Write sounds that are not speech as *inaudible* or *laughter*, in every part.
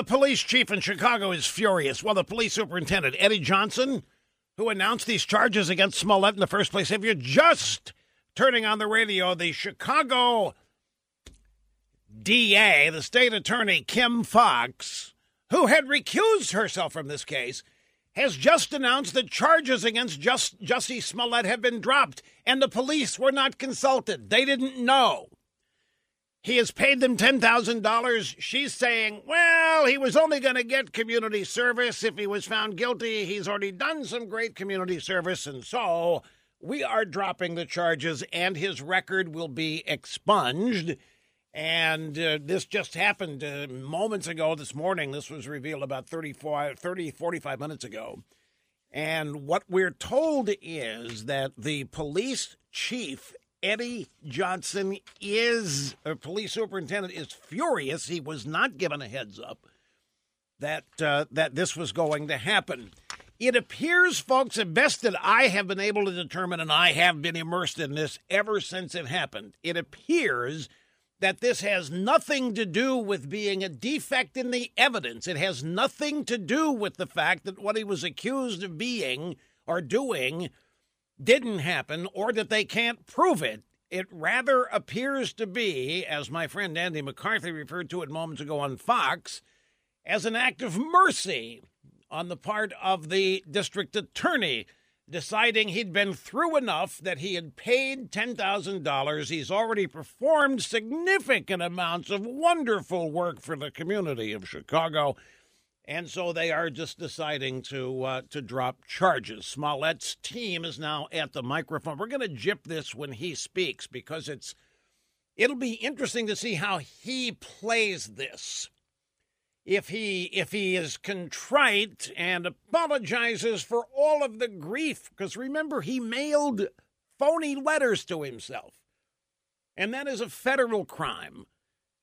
the police chief in Chicago is furious. Well, the police superintendent, Eddie Johnson, who announced these charges against Smollett in the first place, if you're just turning on the radio, the Chicago DA, the state attorney, Kim Foxx, who had recused herself from this case, has just announced that charges against just Jussie Smollett have been dropped, and the police were not consulted. They didn't know. He has paid them $10,000. She's saying, well, he was only going to get community service if he was found guilty. He's already done some great community service, and so we are dropping the charges, and his record will be expunged. And uh, this just happened uh, moments ago this morning. This was revealed about 34, 30, 45 minutes ago. And what we're told is that the police chief Eddie Johnson is, a police superintendent, is furious. He was not given a heads up that uh, that this was going to happen. It appears, folks, at best that I have been able to determine, and I have been immersed in this ever since it happened. It appears that this has nothing to do with being a defect in the evidence. It has nothing to do with the fact that what he was accused of being or doing didn't happen or that they can't prove it. It rather appears to be, as my friend Andy McCarthy referred to it moments ago on Fox, as an act of mercy on the part of the district attorney, deciding he'd been through enough that he had paid $10,000. He's already performed significant amounts of wonderful work for the community of Chicago and so they are just deciding to uh, to drop charges. Smollett's team is now at the microphone. We're going to jip this when he speaks because it's it'll be interesting to see how he plays this. If he if he is contrite and apologizes for all of the grief, because remember he mailed phony letters to himself, and that is a federal crime.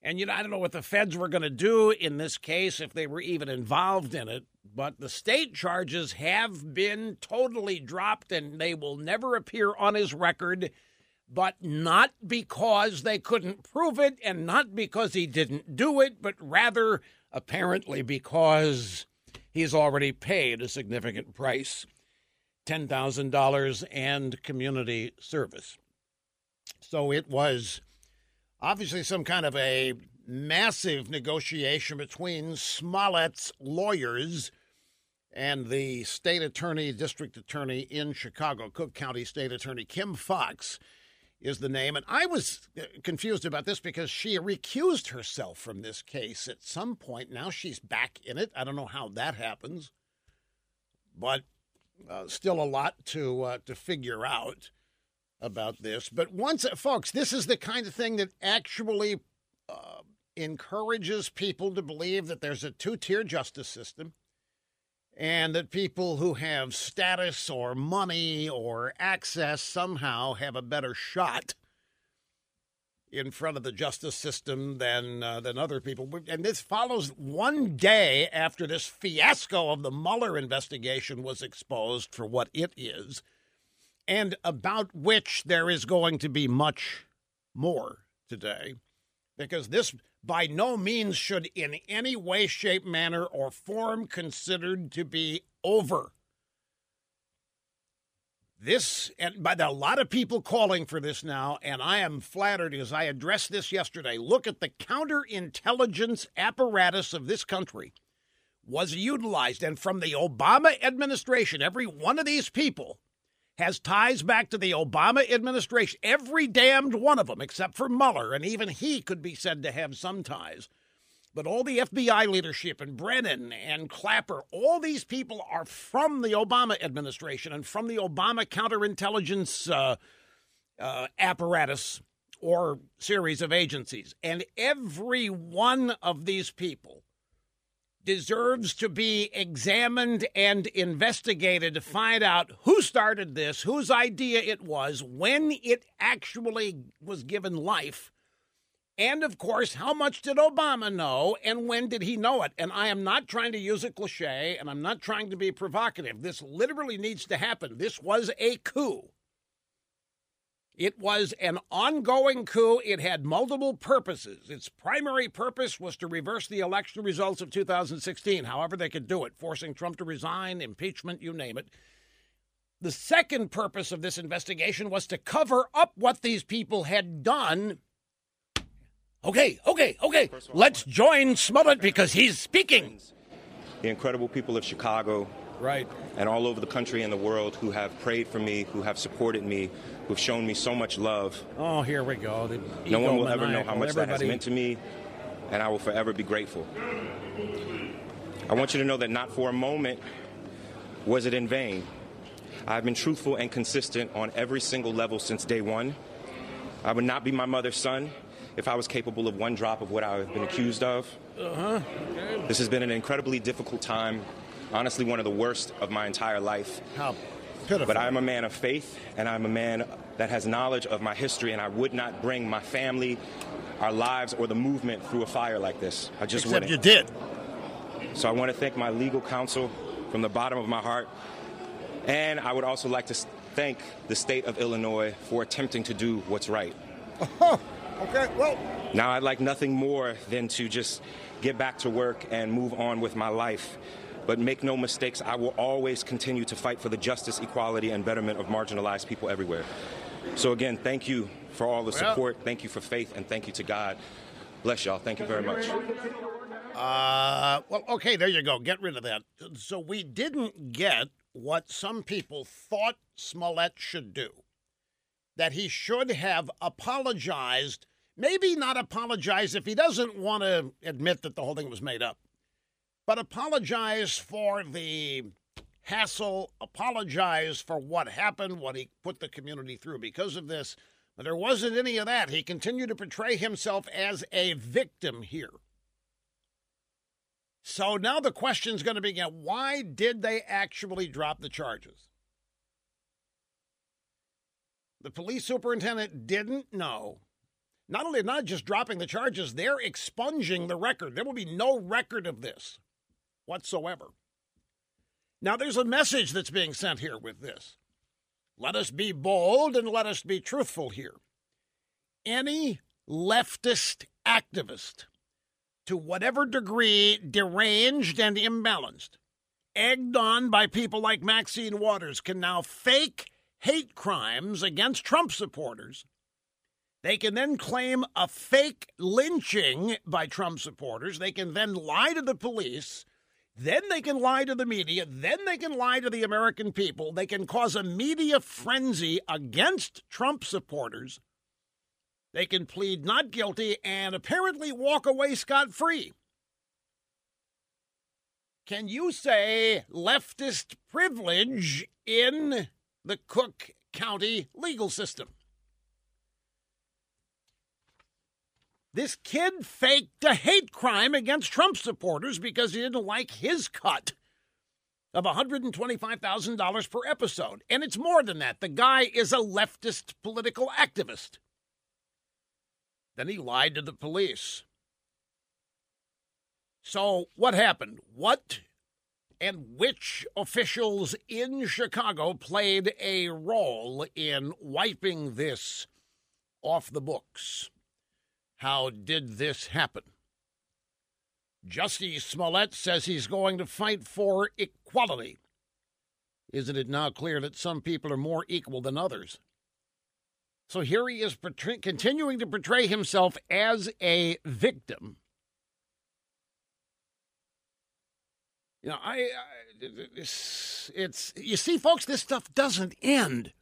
And you know, I don't know what the feds were going to do in this case if they were even involved in it, but the state charges have been totally dropped and they will never appear on his record, but not because they couldn't prove it and not because he didn't do it, but rather apparently because he's already paid a significant price $10,000 and community service. So it was obviously some kind of a massive negotiation between Smollett's lawyers and the state attorney, district attorney in Chicago, Cook County State Attorney Kim Foxx is the name. And I was uh, confused about this because she recused herself from this case at some point. Now she's back in it. I don't know how that happens, but uh, still a lot to uh, to figure out about this. But once, folks, this is the kind of thing that actually uh, encourages people to believe that there's a two tier justice system and that people who have status or money or access somehow have a better shot in front of the justice system than uh, than other people. And this follows one day after this fiasco of the Mueller investigation was exposed for what it is and about which there is going to be much more today, because this by no means should in any way, shape, manner, or form considered to be over. This, and by the, a lot of people calling for this now, and I am flattered as I addressed this yesterday. Look at the counterintelligence apparatus of this country was utilized, and from the Obama administration, every one of these people has ties back to the Obama administration. Every damned one of them, except for Mueller, and even he could be said to have some ties. But all the FBI leadership and Brennan and Clapper, all these people are from the Obama administration and from the Obama counterintelligence uh, uh, apparatus or series of agencies. And every one of these people deserves to be examined and investigated to find out who started this, whose idea it was, when it actually was given life, and of course, how much did Obama know and when did he know it? And I am not trying to use a cliche and I'm not trying to be provocative. This literally needs to happen. This was a coup. It was an ongoing coup. It had multiple purposes. Its primary purpose was to reverse the election results of 2016, however, they could do it, forcing Trump to resign, impeachment, you name it. The second purpose of this investigation was to cover up what these people had done. Okay, okay, okay. Let's join Smollett because he's speaking. The incredible people of Chicago, Right. and all over the country and the world who have prayed for me, who have supported me, who've shown me so much love. Oh, here we go. The No one will ever know how much that has meant to me, and I will forever be grateful. I want you to know that not for a moment was it in vain. I've been truthful and consistent on every single level since day one. I would not be my mother's son if I was capable of one drop of what I have been accused of. Uh-huh. This has been an incredibly difficult time, honestly, one of the worst of my entire life. How pitiful. But I am a man of faith, and I'm a man that has knowledge of my history, and I would not bring my family, our lives, or the movement through a fire like this. I just Except wouldn't. you did. So I want to thank my legal counsel from the bottom of my heart. And I would also like to thank the state of Illinois for attempting to do what's right. Oh, okay, well, Now, I'd like nothing more than to just get back to work and move on with my life. But make no mistakes, I will always continue to fight for the justice, equality, and betterment of marginalized people everywhere. So, again, thank you for all the Well- support. Thank you for faith, and thank you to God. Bless y'all. Thank you very much. Uh, well, okay, there you go. Get rid of that. So we didn't get what some people thought Smollett should do. That he should have apologized. Maybe not apologize if he doesn't want to admit that the whole thing was made up, but apologize for the hassle, apologize for what happened, what he put the community through because of this. But there wasn't any of that. He continued to portray himself as a victim here. So now the question is going to be why did they actually drop the charges? The police superintendent didn't know. Not only not just dropping the charges, they're expunging the record. There will be no record of this whatsoever. Now there's a message that's being sent here with this. Let us be bold and let us be truthful here. Any leftist activist to whatever degree deranged and imbalanced, egged on by people like Maxine Waters, can now fake hate crimes against Trump supporters. They can then claim a fake lynching by Trump supporters. They can then lie to the police. Then they can lie to the media. Then they can lie to the American people. They can cause a media frenzy against Trump supporters. They can plead not guilty and apparently walk away scot free. Can you say leftist privilege in the Cook County legal system? This kid faked a hate crime against Trump supporters because he didn't like his cut of $125,000 per episode. And it's more than that. The guy is a leftist political activist. Then he lied to the police. So, what happened? What and which officials in Chicago played a role in wiping this off the books? How did this happen? Jussie Smollett says he's going to fight for equality. Isn't it now clear that some people are more equal than others? So here he is portray- continuing to portray himself as a victim. You know, I, I it's, it's you see, folks, this stuff doesn't end.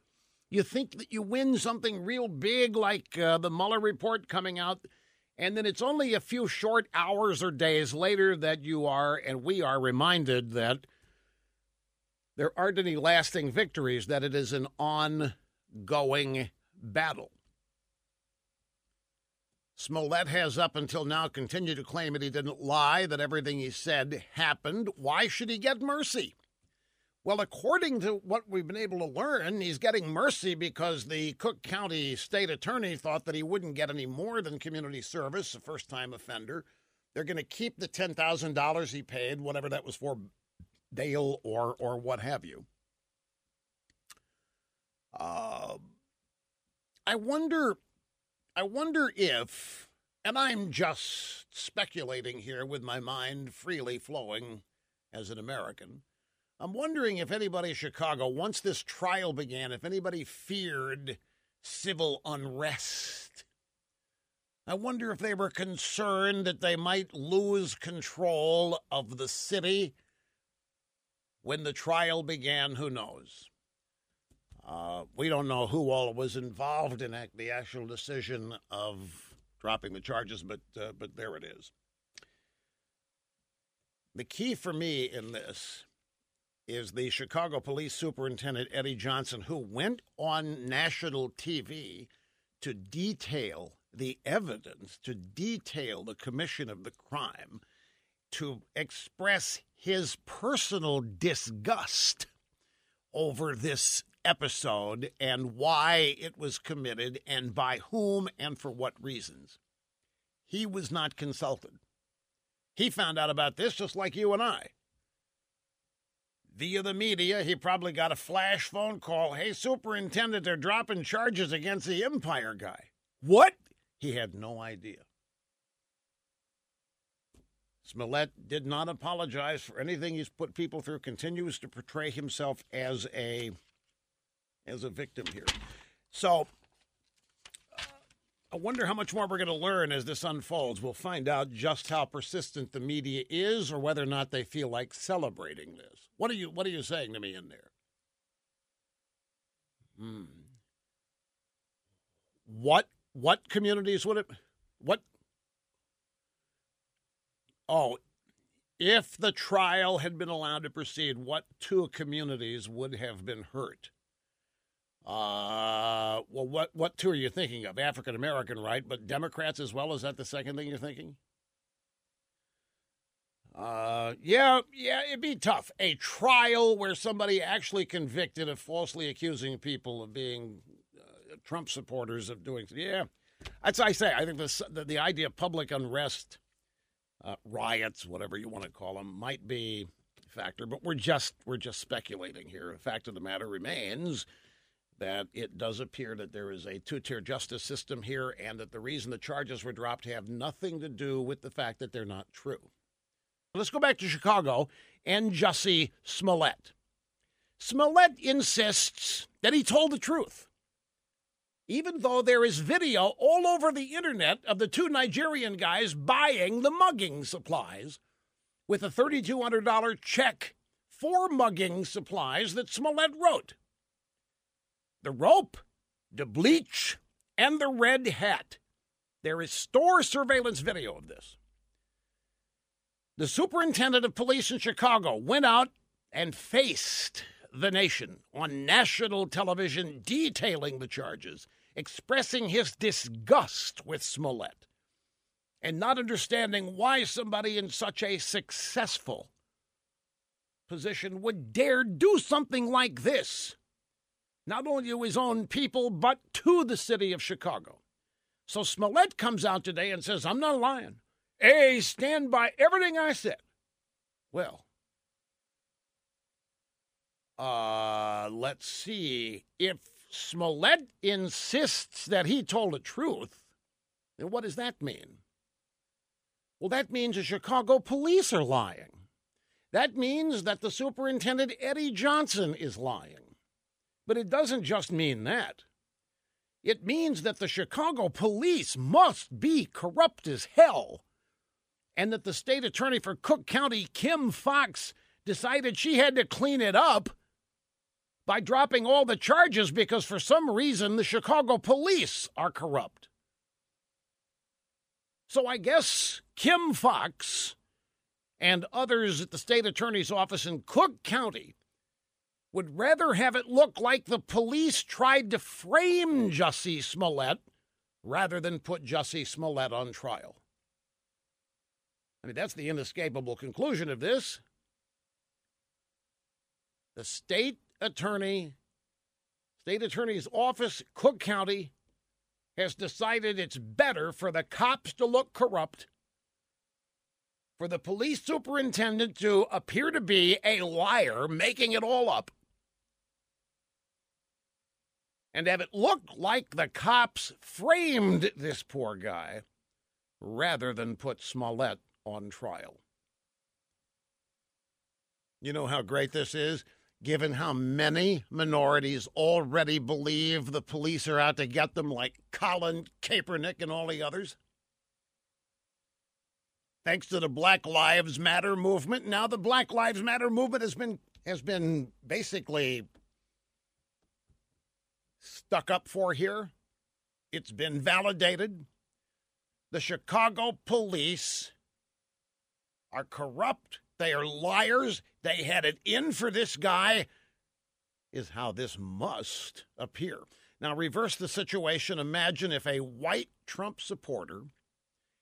You think that you win something real big like uh, the Mueller report coming out, and then it's only a few short hours or days later that you are, and we are reminded that there aren't any lasting victories, that it is an ongoing battle. Smollett has up until now continued to claim that he didn't lie, that everything he said happened. Why should he get mercy? Well, according to what we've been able to learn, he's getting mercy because the Cook County state attorney thought that he wouldn't get any more than community service, a first time offender. They're going to keep the $10,000 he paid, whatever that was for bail or, or what have you. Uh, I wonder, I wonder if, and I'm just speculating here with my mind freely flowing as an American. I'm wondering if anybody in Chicago, once this trial began, if anybody feared civil unrest. I wonder if they were concerned that they might lose control of the city when the trial began. Who knows? Uh, we don't know who all was involved in the actual decision of dropping the charges, but uh, but there it is. The key for me in this is the Chicago Police Superintendent Eddie Johnson, who went on national TV to detail the evidence, to detail the commission of the crime, to express his personal disgust over this episode and why it was committed and by whom and for what reasons. He was not consulted. He found out about this just like you and I. Via the media, he probably got a flash phone call. Hey, Superintendent, they're dropping charges against the Empire guy. What? He had no idea. Smollett did not apologize for anything he's put people through, continues to portray himself as a as a victim here. So I wonder how much more we're going to learn as this unfolds. We'll find out just how persistent the media is or whether or not they feel like celebrating this. What are you what are you saying to me in there? Hmm. What what communities would it what Oh, if the trial had been allowed to proceed, what two communities would have been hurt? Uh, well, what what two are you thinking of? African American, right? But Democrats as well. Is that the second thing you're thinking? Uh, yeah, yeah, it'd be tough. A trial where somebody actually convicted of falsely accusing people of being uh, Trump supporters of doing. Yeah, that's I say. I think the the, idea of public unrest uh, riots, whatever you want to call them, might be factor. But we're just we're just speculating here. The fact of the matter remains that it does appear that there is a two-tier justice system here, and that the reason the charges were dropped have nothing to do with the fact that they're not true. Let's go back to Chicago and Jussie Smollett. Smollett insists that he told the truth even though there is video all over the internet of the two Nigerian guys buying the mugging supplies with a $3,200 check for mugging supplies that Smollett wrote. The rope, the bleach, and the red hat. There is store surveillance video of this. The superintendent of police in Chicago went out and faced the nation on national television detailing the charges expressing his disgust with Smollett and not understanding why somebody in such a successful position would dare do something like this, not only to his own people, but to the city of Chicago. So Smollett comes out today and says, I'm not lying. A, stand by everything I said. Well, uh, let's see. If Smollett insists that he told the truth, then what does that mean? Well, that means the Chicago police are lying. That means that the superintendent, Eddie Johnson, is lying. But it doesn't just mean that. It means that the Chicago police must be corrupt as hell, and that the state attorney for Cook County, Kim Foxx, decided she had to clean it up by dropping all the charges because for some reason the Chicago police are corrupt. So I guess Kim Foxx and others at the state attorney's office in Cook County would rather have it look like the police tried to frame Jussie Smollett rather than put Jussie Smollett on trial. I mean, that's the inescapable conclusion of this. The state attorney, state attorney's office, Cook County, has decided it's better for the cops to look corrupt, for the police superintendent to appear to be a liar, making it all up, and have it look like the cops framed this poor guy rather than put Smollett on trial. You know how great this is? Given how many minorities already believe the police are out to get them, like Colin Kaepernick and all the others? Thanks to the Black Lives Matter movement, now the Black Lives Matter movement has been has been basically stuck up for here. It's been validated. The Chicago police are corrupt. They are liars. They had it in for this guy, is how this must appear. Now, reverse the situation. Imagine if a white Trump supporter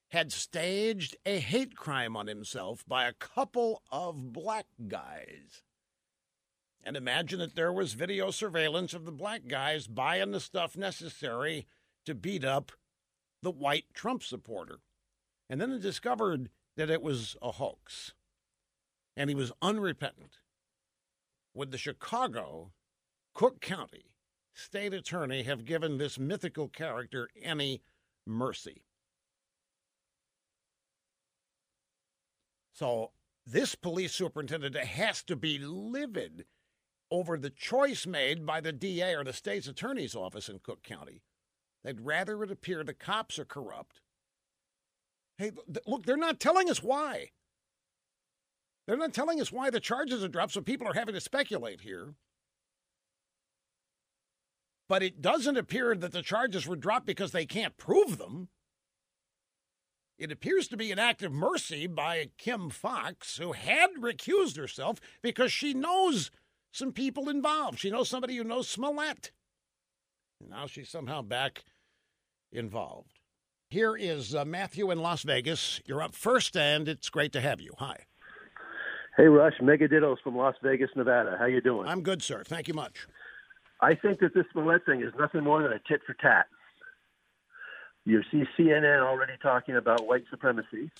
had staged a hate crime on himself by a couple of black guys. And imagine that there was video surveillance of the black guys buying the stuff necessary to beat up the white Trump supporter. And then they discovered that it was a hoax. And he was unrepentant. Would the Chicago, Cook County state attorney have given this mythical character any mercy? So this police superintendent has to be livid over the choice made by the DA or the state's attorney's office in Cook County. They'd rather it appear the cops are corrupt. Hey, look, they're not telling us why. They're not telling us why the charges are dropped, so people are having to speculate here. But it doesn't appear that the charges were dropped because they can't prove them. It appears to be an act of mercy by Kim Foxx, who had recused herself because she knows some people involved. She knows somebody who knows Smollett. Now she's somehow back involved. Here is uh, Matthew in Las Vegas. You're up first, and it's great to have you. Hi. Hey, Rush. Megadittos from Las Vegas, Nevada. How you doing? I'm good, sir. Thank you much. I think that this Smollett thing is nothing more than a tit for tat. You see CNN already talking about white supremacy.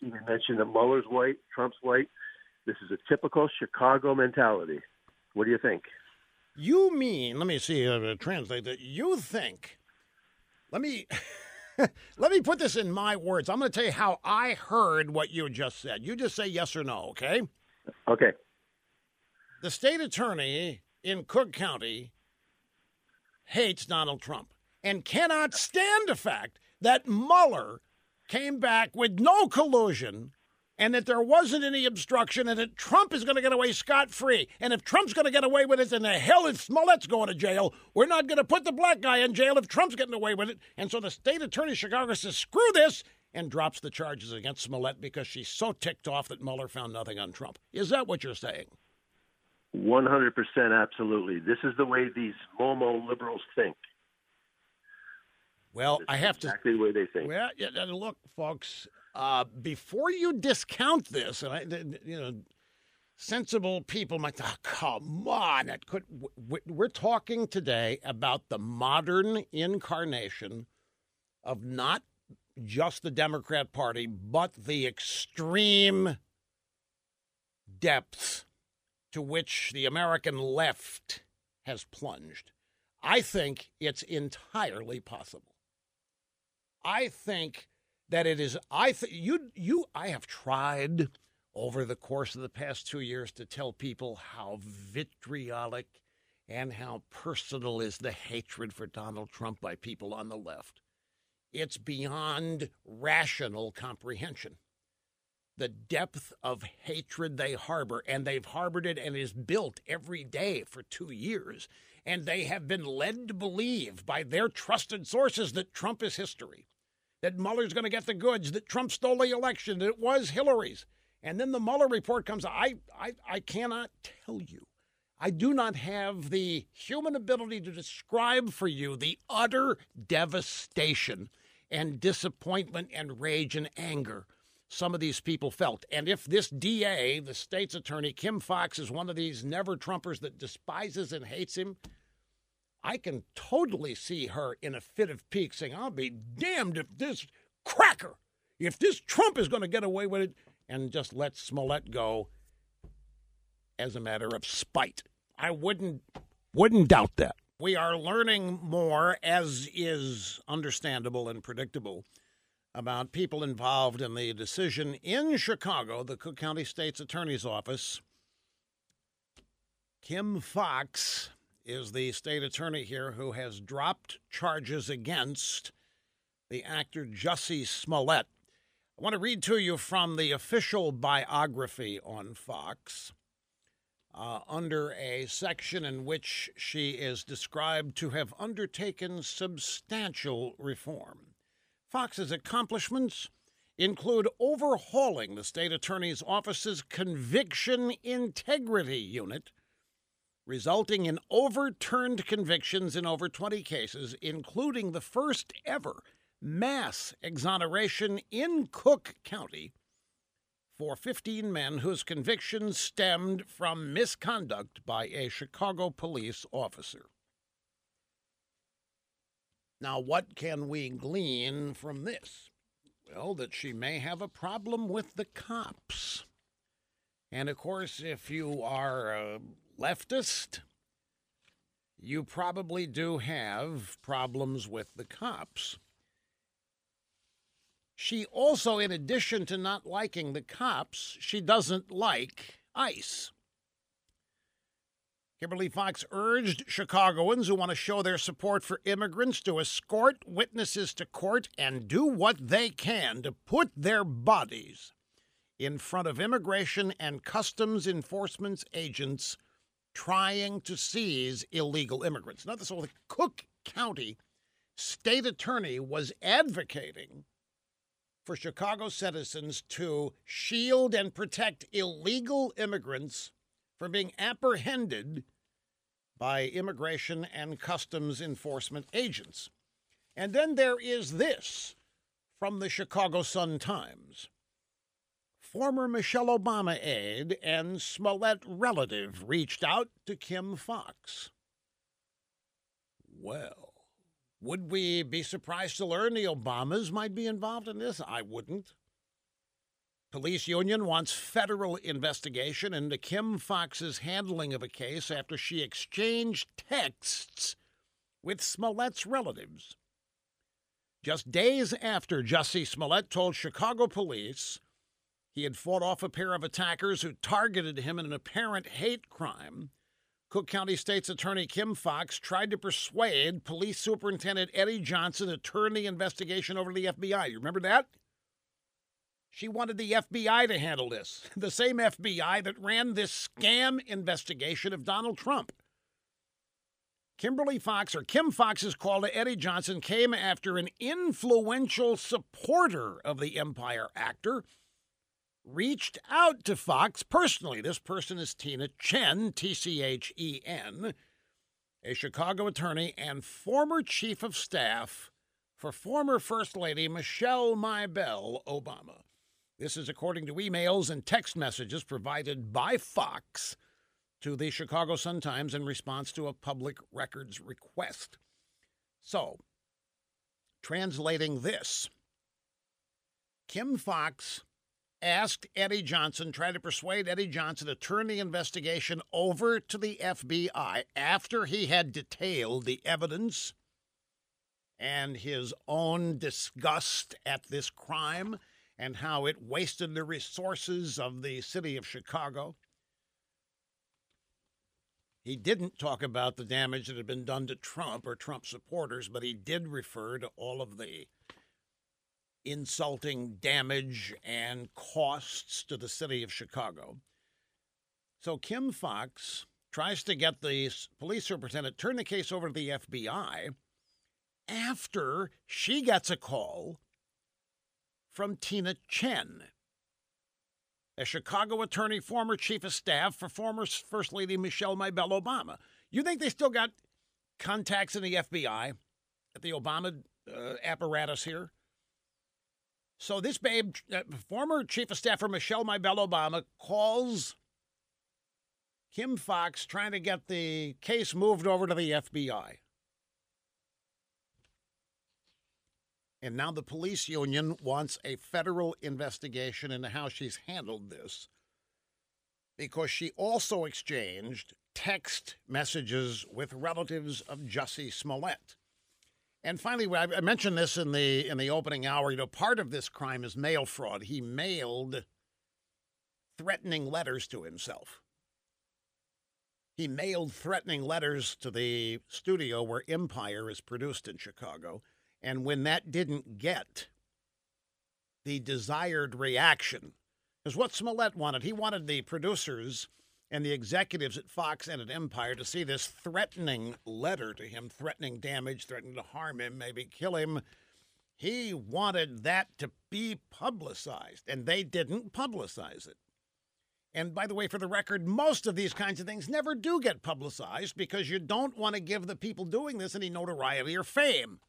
You mentioned that Mueller's white, Trump's white. This is a typical Chicago mentality. What do you think? You mean, let me see, uh, translate that. You think, let me. *laughs* let me put this in my words. I'm going to tell you how I heard what you just said. You just say yes or no, okay? Okay. The state attorney in Cook County hates Donald Trump and cannot stand the fact that Mueller came back with no collusion and that there wasn't any obstruction and that Trump is going to get away scot free. And if Trump's going to get away with it, then the hell is Smollett's going to jail. We're not going to put the black guy in jail if Trump's getting away with it. And so the state attorney of Chicago says, screw this, and drops the charges against Smollett because she's so ticked off that Mueller found nothing on Trump. Is that what you're saying? 100% absolutely. This is the way these Momo liberals think. Well, this I have exactly to. Exactly the way they think. Well, yeah, look, folks, uh, before you discount this, and I, you know, sensible people might, oh, come on, it could. We're talking today about the modern incarnation of not just the Democrat Party, but the extreme depths to which the American left has plunged. I think it's entirely possible. I think that it is I th- you you I have tried over the course of the past 2 years to tell people how vitriolic and how personal is the hatred for Donald Trump by people on the left. It's beyond rational comprehension. The depth of hatred they harbor, and they've harbored it and is built every day for two years. And they have been led to believe by their trusted sources that Trump is history that Mueller's going to get the goods, that Trump stole the election, that it was Hillary's. And then the Mueller report comes. I, I, I cannot tell you. I do not have the human ability to describe for you the utter devastation and disappointment and rage and anger some of these people felt. And if this DA, the state's attorney, Kim Foxx, is one of these never Trumpers that despises and hates him, I can totally see her in a fit of pique saying, I'll be damned if this cracker, if this Trump is going to get away with it, and just let Smollett go as a matter of spite. I wouldn't wouldn't doubt that. we are learning more, as is understandable and predictable, about people involved in the decision in Chicago, the Cook County State's Attorney's Office. Kim Foxx is the state attorney here who has dropped charges against the actor Jussie Smollett. I want to read to you from the official biography on Foxx uh, under a section in which she is described to have undertaken substantial reform. Foxx's accomplishments include overhauling the state attorney's office's conviction integrity unit, resulting in overturned convictions in over 20 cases, including the first ever mass exoneration in Cook County for 15 men whose convictions stemmed from misconduct by a Chicago police officer. Now, what can we glean from this? Well, that she may have a problem with the cops. And of course, if you are a leftist, you probably do have problems with the cops. She also, in addition to not liking the cops, she doesn't like ICE. Kimberly Foxx urged Chicagoans who want to show their support for immigrants to escort witnesses to court and do what they can to put their bodies in front of immigration and customs enforcement agents trying to seize illegal immigrants. Now, so the Cook County state attorney was advocating for Chicago citizens to shield and protect illegal immigrants from being apprehended by immigration and customs enforcement agents. And then there is this from the Chicago Sun Times. Former Michelle Obama aide and Smollett relative reached out to Kim Foxx. Well, would we be surprised to learn the Obamas might be involved in this? I wouldn't. Police union wants federal investigation into Kim Foxx's handling of a case after she exchanged texts with Smollett's relatives. Just days after Jussie Smollett told Chicago police he had fought off a pair of attackers who targeted him in an apparent hate crime, Cook County State's Attorney Kim Foxx tried to persuade Police Superintendent Eddie Johnson to turn the investigation over to the FBI. You remember that? She wanted the FBI to handle this, *laughs* the same FBI that ran this scam investigation of Donald Trump. Kimberly Foxx, or Kim Foxx's call to Eddie Johnson came after an influential supporter of the Empire actor reached out to Foxx personally. This person is Tina Tchen, T C H E N, a Chicago attorney and former chief of staff for former First Lady Michelle Maybelle Obama. This is according to emails and text messages provided by Foxx to the Chicago Sun-Times in response to a public records request. So, translating this, Kim Foxx asked Eddie Johnson, tried to persuade Eddie Johnson to turn the investigation over to the FBI after he had detailed the evidence and his own disgust at this crime and how it wasted the resources of the city of Chicago. He didn't talk about the damage that had been done to Trump or Trump supporters, but he did refer to all of the insulting damage and costs to the city of Chicago. So Kim Foxx tries to get the police superintendent turn the case over to the FBI after she gets a call from Tina Tchen, a Chicago attorney, former chief of staff for former First Lady Michelle Maybelle Obama. You think they still got contacts in the FBI at the Obama uh, apparatus here? So this babe, uh, former chief of staff for Michelle Maybelle Obama, calls Kim Foxx trying to get the case moved over to the FBI. And now the police union wants a federal investigation into how she's handled this because she also exchanged text messages with relatives of Jussie Smollett. And finally, I mentioned this in the in the opening hour. You know, part of this crime is mail fraud. He mailed threatening letters to himself. He mailed threatening letters to the studio where Empire is produced in Chicago. And when that didn't get the desired reaction, because what Smollett wanted, he wanted the producers and the executives at Fox and at Empire to see this threatening letter to him, threatening damage, threatening to harm him, maybe kill him. He wanted that to be publicized, and they didn't publicize it. And by the way, for the record, most of these kinds of things never do get publicized because you don't want to give the people doing this any notoriety or fame.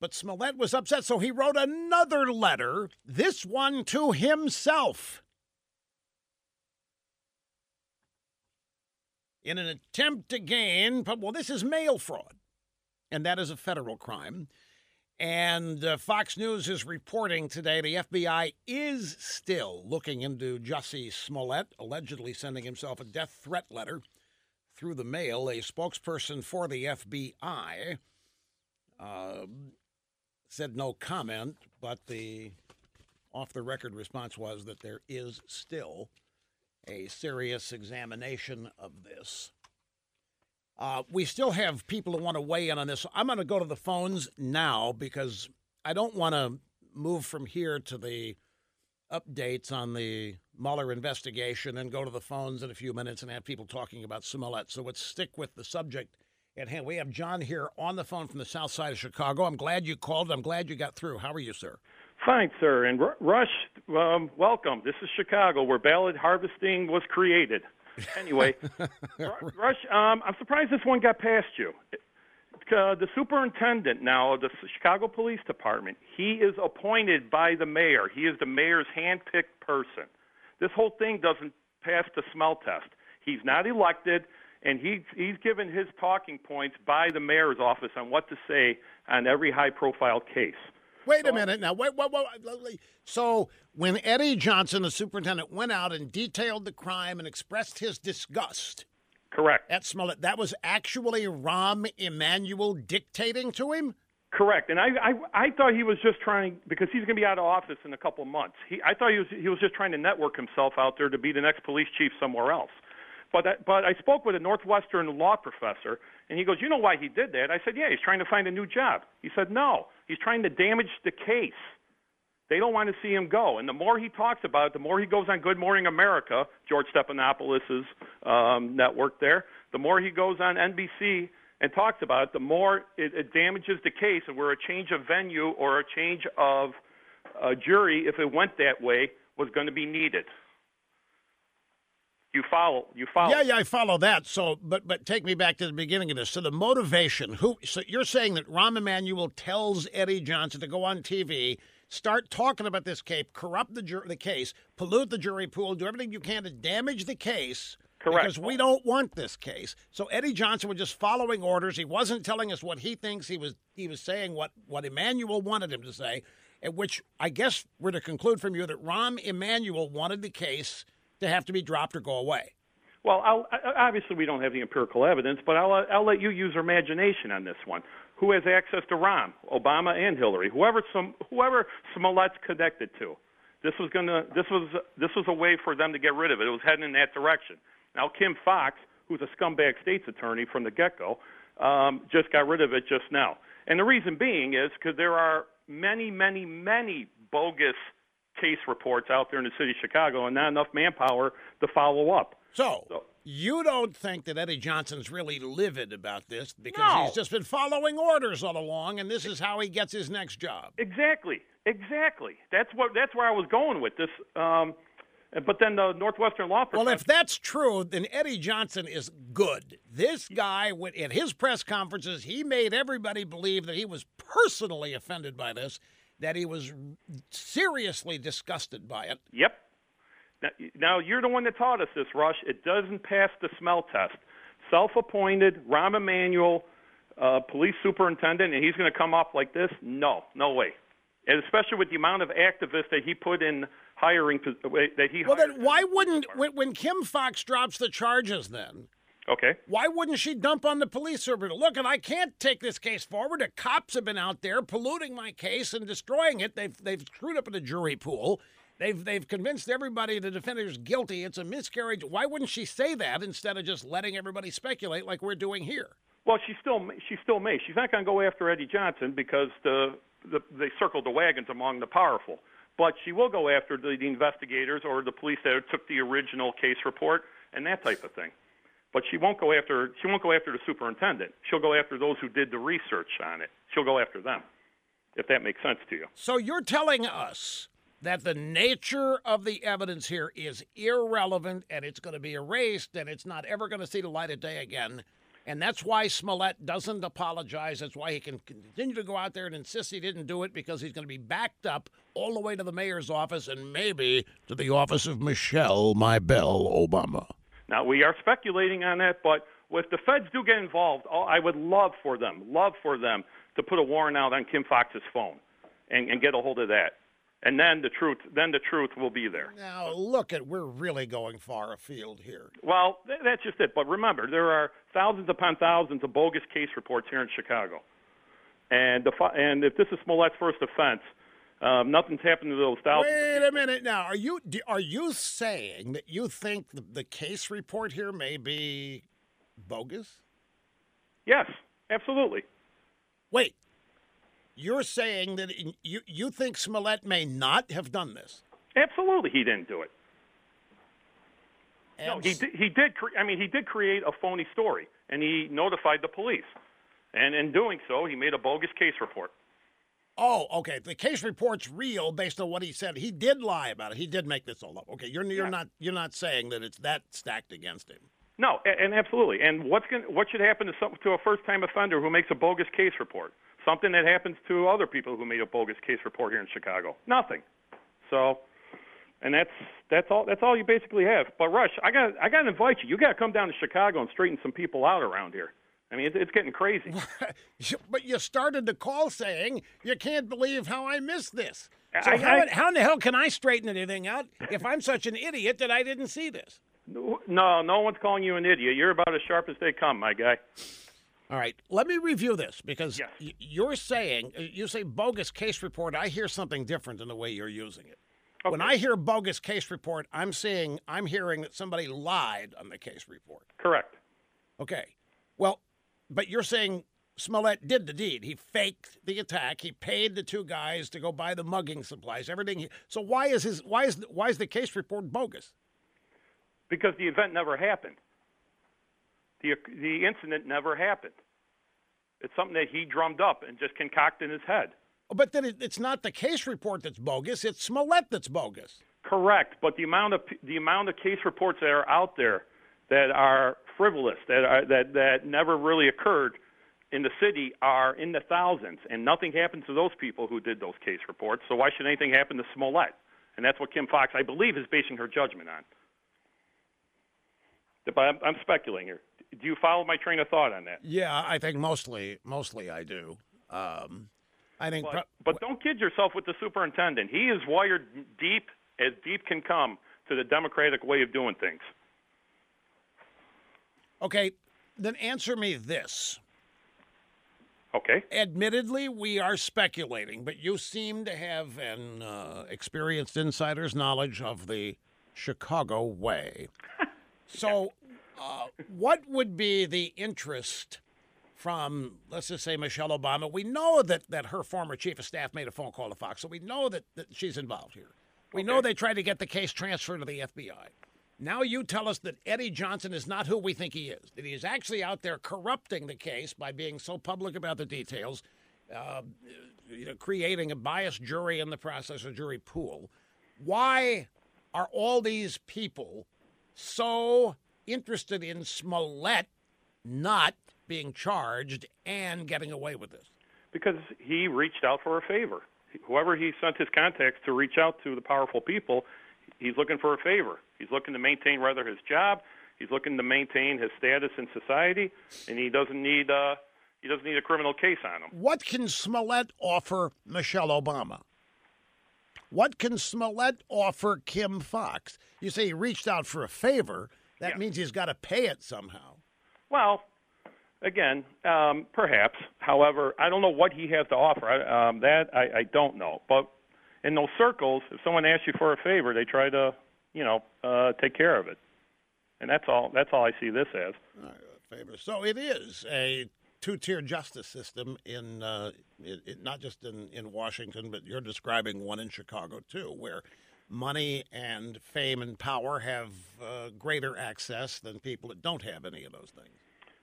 But Smollett was upset, so he wrote another letter, this one to himself. In an attempt to gain, well, this is mail fraud, and that is a federal crime. And uh, Fox News is reporting today the FBI is still looking into Jussie Smollett, allegedly sending himself a death threat letter through the mail. A spokesperson for the FBI uh, said no comment, but the off the record response was that there is still a serious examination of this. Uh, we still have people who want to weigh in on this. I'm going to go to the phones now because I don't want to move from here to the updates on the Mueller investigation and go to the phones in a few minutes and have people talking about Smollett. So let's stick with the subject at hand. We have John here on the phone from the south side of Chicago. I'm glad you called. I'm glad you got through. How are you, sir? Fine, sir. And R- Rush, um, welcome. This is Chicago, where ballot harvesting was created. Anyway, *laughs* R- Rush, um, I'm surprised this one got past you. Uh, the superintendent now of the Chicago Police Department, he is appointed by the mayor. He is the mayor's handpicked person. This whole thing doesn't pass the smell test. He's not elected, and he's he's given his talking points by the mayor's office on what to say on every high-profile case. Wait a minute now. Wait, wait, wait, So when Eddie Johnson, the superintendent, went out and detailed the crime and expressed his disgust, correct, at Smollett, that was actually Rahm Emanuel dictating to him. Correct, and I, I I thought he was just trying because he's going to be out of office in a couple of months. He I thought he was he was just trying to network himself out there to be the next police chief somewhere else. But I, but I spoke with a Northwestern law professor, and he goes, "You know why he did that?" I said, "Yeah, he's trying to find a new job." He said, "No, he's trying to damage the case. They don't want to see him go." And the more he talks about it, the more he goes on Good Morning America, George Stephanopoulos' um, network there. The more he goes on NBC and talks about it, the more it, it damages the case, and where a change of venue or a change of a jury, if it went that way, was going to be needed. You follow. You follow. Yeah, yeah, I follow that. So, but but take me back to the beginning of this. So the motivation. Who? So you're saying that Rahm Emanuel tells Eddie Johnson to go on TV, start talking about this case, corrupt the jur- the case, pollute the jury pool, do everything you can to damage the case. Correct. Because we don't want this case. So Eddie Johnson was just following orders. He wasn't telling us what he thinks. He was he was saying what what Emanuel wanted him to say, at which I guess we're to conclude from you that Rahm Emanuel wanted the case to have to be dropped or go away? Well, I'll, obviously we don't have the empirical evidence, but I'll, I'll let you use your imagination on this one. Who has access to Rahm, Obama, and Hillary? Whoever some whoever Smollett's connected to. This was gonna this was this was a way for them to get rid of it. It was heading in that direction. Now Kim Foxx, who's a scumbag state's attorney from the get-go, um, just got rid of it just now. And the reason being is because there are many, many, many bogus case reports out there in the city of Chicago and not enough manpower to follow up. So, so you don't think that Eddie Johnson's really livid about this because no. he's just been following orders all along, and this is how he gets his next job. Exactly, exactly. That's what. That's where I was going with this. Um, but then the Northwestern Law Well, if that's true, then Eddie Johnson is good. This guy, at his press conferences, he made everybody believe that he was personally offended by this that he was seriously disgusted by it. Yep. Now, now you're the one that taught us this, Rush. It doesn't pass the smell test. Self-appointed Rahm Emanuel, uh, police superintendent, and he's going to come up like this? No, no way. And especially with the amount of activists that he put in hiring that he. Well, then why wouldn't when, when Kim Foxx drops the charges? Then Okay. Why wouldn't she dump on the police server? Look, and I can't take this case forward. The cops have been out there polluting my case and destroying it. They've they've screwed up in the jury pool. They've they've convinced everybody the defendant's guilty. It's a miscarriage. Why wouldn't she say that instead of just letting everybody speculate like we're doing here? Well, she still she still may. She's not going to go after Eddie Johnson because the, the they circled the wagons among the powerful. But she will go after the, the investigators or the police that took the original case report and that type of thing. But she won't go after she won't go after the superintendent. She'll go after those who did the research on it. She'll go after them. If that makes sense to you. So you're telling us that the nature of the evidence here is irrelevant and it's going to be erased and it's not ever going to see the light of day again. And that's why Smollett doesn't apologize. That's why he can continue to go out there and insist he didn't do it because he's going to be backed up all the way to the mayor's office and maybe to the office of Michelle, my belle, Obama. Now, we are speculating on that, but if the feds do get involved, oh, I would love for them, love for them to put a warrant out on Kim Foxx's phone and, and get a hold of that. And then the truth then the truth will be there. Now look at we're really going far afield here. Well th- that's just it. But remember there are thousands upon thousands of bogus case reports here in chicago. And the and if this is Smollett's first offense um, nothing's happened to those thousands. Wait a minute now. Are you are you saying that you think the, the case report here may be bogus? Yes, absolutely. Wait, you're saying that you you think Smollett may not have done this? Absolutely, he didn't do it. And no, he did, he did. Cre- I mean, he did create a phony story, and he notified the police. And in doing so, he made a bogus case report. Oh, okay. The case report's real based on what he said. He did lie about it. He did make this all up. Okay, you're you're yeah. not you're not saying that it's that stacked against him. No, and, and absolutely. And what's going what should happen to some, to a first time offender who makes a bogus case report? Something that happens to other people who made a bogus case report here in Chicago. Nothing. So, and that's that's all that's all you basically have. But Rush, I got I got to invite you. You got to come down to Chicago and straighten some people out around here. I mean, it's, it's getting crazy. *laughs* but you started the call saying you can't believe how I missed this. So I, how, I, how in the hell can I straighten anything out if I'm such an idiot that I didn't see this? No, no one's calling you an idiot. You're about as sharp as they come, my guy. All right, let me review this because yes. you're saying you say bogus case report. I hear something different in the way you're using it. Okay. When I hear bogus case report, I'm seeing, I'm hearing that somebody lied on the case report. Correct. Okay. Well, but you're saying Smollett did the deed. He faked the attack. He paid the two guys to go buy the mugging supplies. Everything. So why is his why is why is the case report bogus? Because the event never happened. The, the incident never happened. It's something that he drummed up and just concocted in his head. But then it's not the case report that's bogus. It's Smollett that's bogus. Correct, but the amount of the amount of case reports that are out there that are frivolous, that are that that never really occurred in the city are in the thousands, and nothing happened to those people who did those case reports. So why should anything happen to Smollett? And that's what Kim Foxx, I believe, is basing her judgment on. But I'm, I'm speculating here do you follow my train of thought on that? Yeah, I think mostly, mostly I do. Um, I think, but, pro- but don't kid yourself with the superintendent. He is wired deep as deep can come to the Democratic way of doing things. Okay, then answer me this. Okay. Admittedly, we are speculating, but you seem to have an uh, experienced insider's knowledge of the Chicago way. *laughs* so, uh, what would be the interest from, let's just say, Michelle Obama? We know that, that her former chief of staff made a phone call to Foxx, so we know that, that she's involved here. We okay. know they tried to get the case transferred to the FBI. Now you tell us that Eddie Johnson is not who we think he is, that he is actually out there corrupting the case by being so public about the details, uh, you know, creating a biased jury in the process, a jury pool. Why are all these people so interested in Smollett not being charged and getting away with this? Because he reached out for a favor. Whoever he sent his contacts to reach out to the powerful people, he's looking for a favor. He's looking to maintain rather his job. He's looking to maintain his status in society, and he doesn't need uh, he doesn't need a criminal case on him. What can Smollett offer Michelle Obama? What can Smollett offer Kim Foxx? You say he reached out for a favor. That yeah. means he's got to pay it somehow. Well, again, um, perhaps. However, I don't know what he has to offer. I, um, that I, I don't know. But in those circles, if someone asks you for a favor, they try to, you know, uh, take care of it. And that's all. That's all I see this as. favor. So it is a two-tier justice system in uh, it, it, not just in, in Washington, but you're describing one in Chicago too, where money and fame and power have uh, greater access than people that don't have any of those things.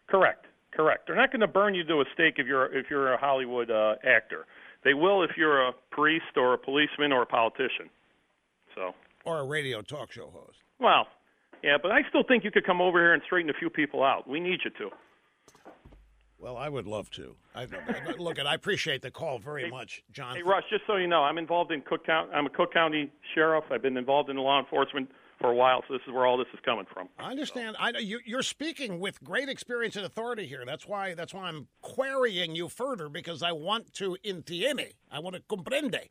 Correct. Correct. They're not going to burn you to a stake if you're if you're a Hollywood uh, actor. They will if you're a priest or a policeman or a politician. So. Or a radio talk show host. Well, yeah, but I still think you could come over here and straighten a few people out. We need you to. Well, I would love to. I, look, and I appreciate the call very hey, much, John. Hey, Russ, just so you know, I'm involved in Cook County. I'm a Cook County sheriff. I've been involved in law enforcement for a while, so this is where all this is coming from. I understand. I know you, you're speaking with great experience and authority here. That's why. That's why I'm querying you further because I want to entiende. I want to comprende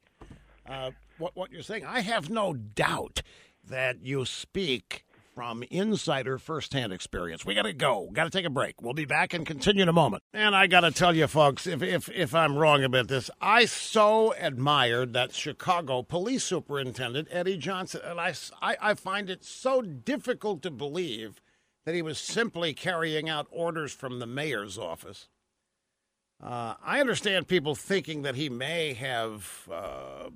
uh, what what you're saying. I have no doubt that you speak from insider firsthand experience. We got to go. Got to take a break. We'll be back and continue in a moment. And I got to tell you, folks, if, if, if I'm wrong about this, I so admired that Chicago police superintendent, Eddie Johnson. And I, I, I find it so difficult to believe that he was simply carrying out orders from the mayor's office. Uh, I understand people thinking that he may have. Uh,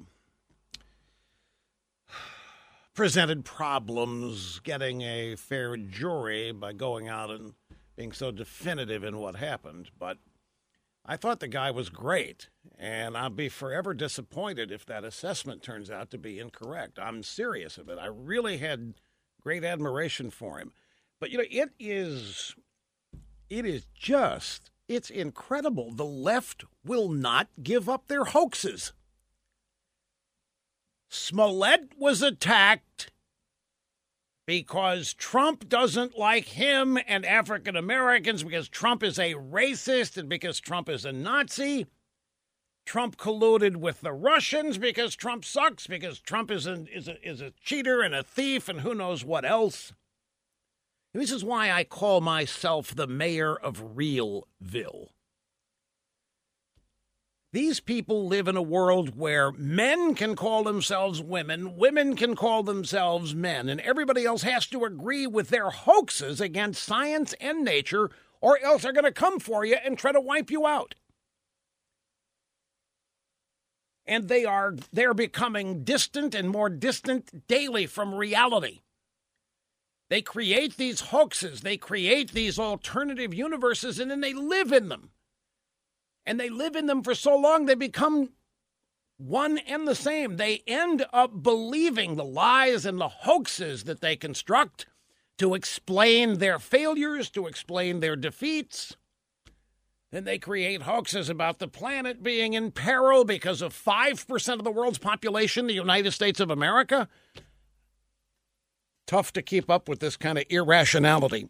presented problems getting a fair jury by going out and being so definitive in what happened. But I thought the guy was great, and I'll be forever disappointed if that assessment turns out to be incorrect. I'm serious of it. I really had great admiration for him. But you know, it is it is just it's incredible. The left will not give up their hoaxes. Smollett was attacked because Trump doesn't like him and African Americans because Trump is a racist and because Trump is a Nazi. Trump colluded with the Russians because Trump sucks, because Trump is a, is a, is a cheater and a thief and who knows what else. This is why I call myself the mayor of Realville. These people live in a world where men can call themselves women, women can call themselves men, and everybody else has to agree with their hoaxes against science and nature, or else they're going to come for you and try to wipe you out. And they are they're becoming distant and more distant daily from reality. They create these hoaxes, they create these alternative universes, and then they live in them and they live in them for so long they become one and the same. They end up believing the lies and the hoaxes that they construct to explain their failures, to explain their defeats. Then they create hoaxes about the planet being in peril because of 5% of the world's population, the United States of America. Tough to keep up with this kind of irrationality.